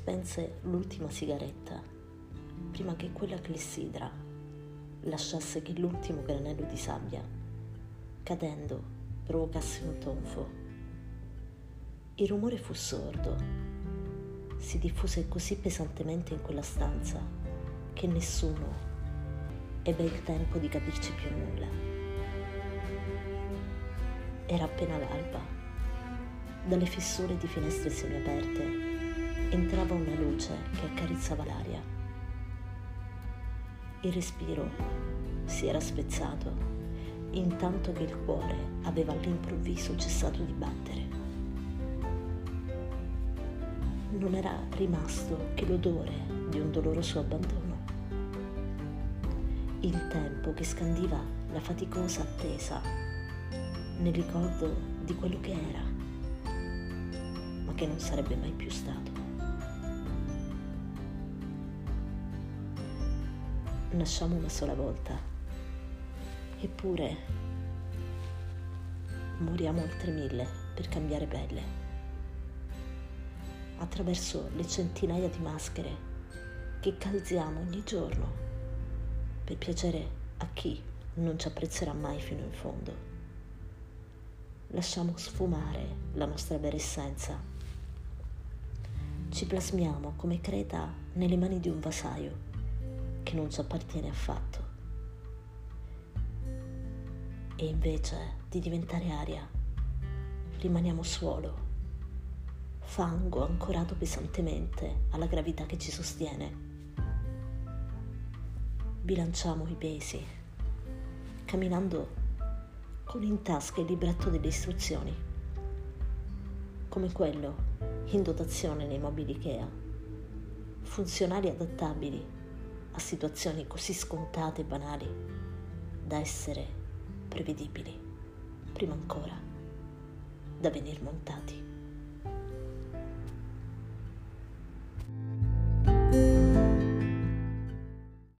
spense l'ultima sigaretta prima che quella clessidra lasciasse che l'ultimo granello di sabbia, cadendo, provocasse un tonfo. Il rumore fu sordo, si diffuse così pesantemente in quella stanza che nessuno ebbe il tempo di capirci più nulla. Era appena l'alba. Dalle fessure di finestre semiaperte entrava una luce che accarezzava l'aria. Il respiro si era spezzato intanto che il cuore aveva all'improvviso cessato di battere. Non era rimasto che l'odore di un doloroso abbandono il tempo che scandiva la faticosa attesa nel ricordo di quello che era, ma che non sarebbe mai più stato. Nasciamo una sola volta, eppure moriamo altre mille per cambiare pelle. Attraverso le centinaia di maschere che calziamo ogni giorno per piacere a chi non ci apprezzerà mai fino in fondo. Lasciamo sfumare la nostra vera essenza. Ci plasmiamo come creta nelle mani di un vasaio che non ci appartiene affatto. E invece di diventare aria, rimaniamo suolo, fango ancorato pesantemente alla gravità che ci sostiene bilanciamo i pesi, camminando con in tasca il libretto delle istruzioni, come quello in dotazione nei mobili IKEA, funzionali adattabili situazioni così scontate e banali da essere prevedibili, prima ancora da venir montati.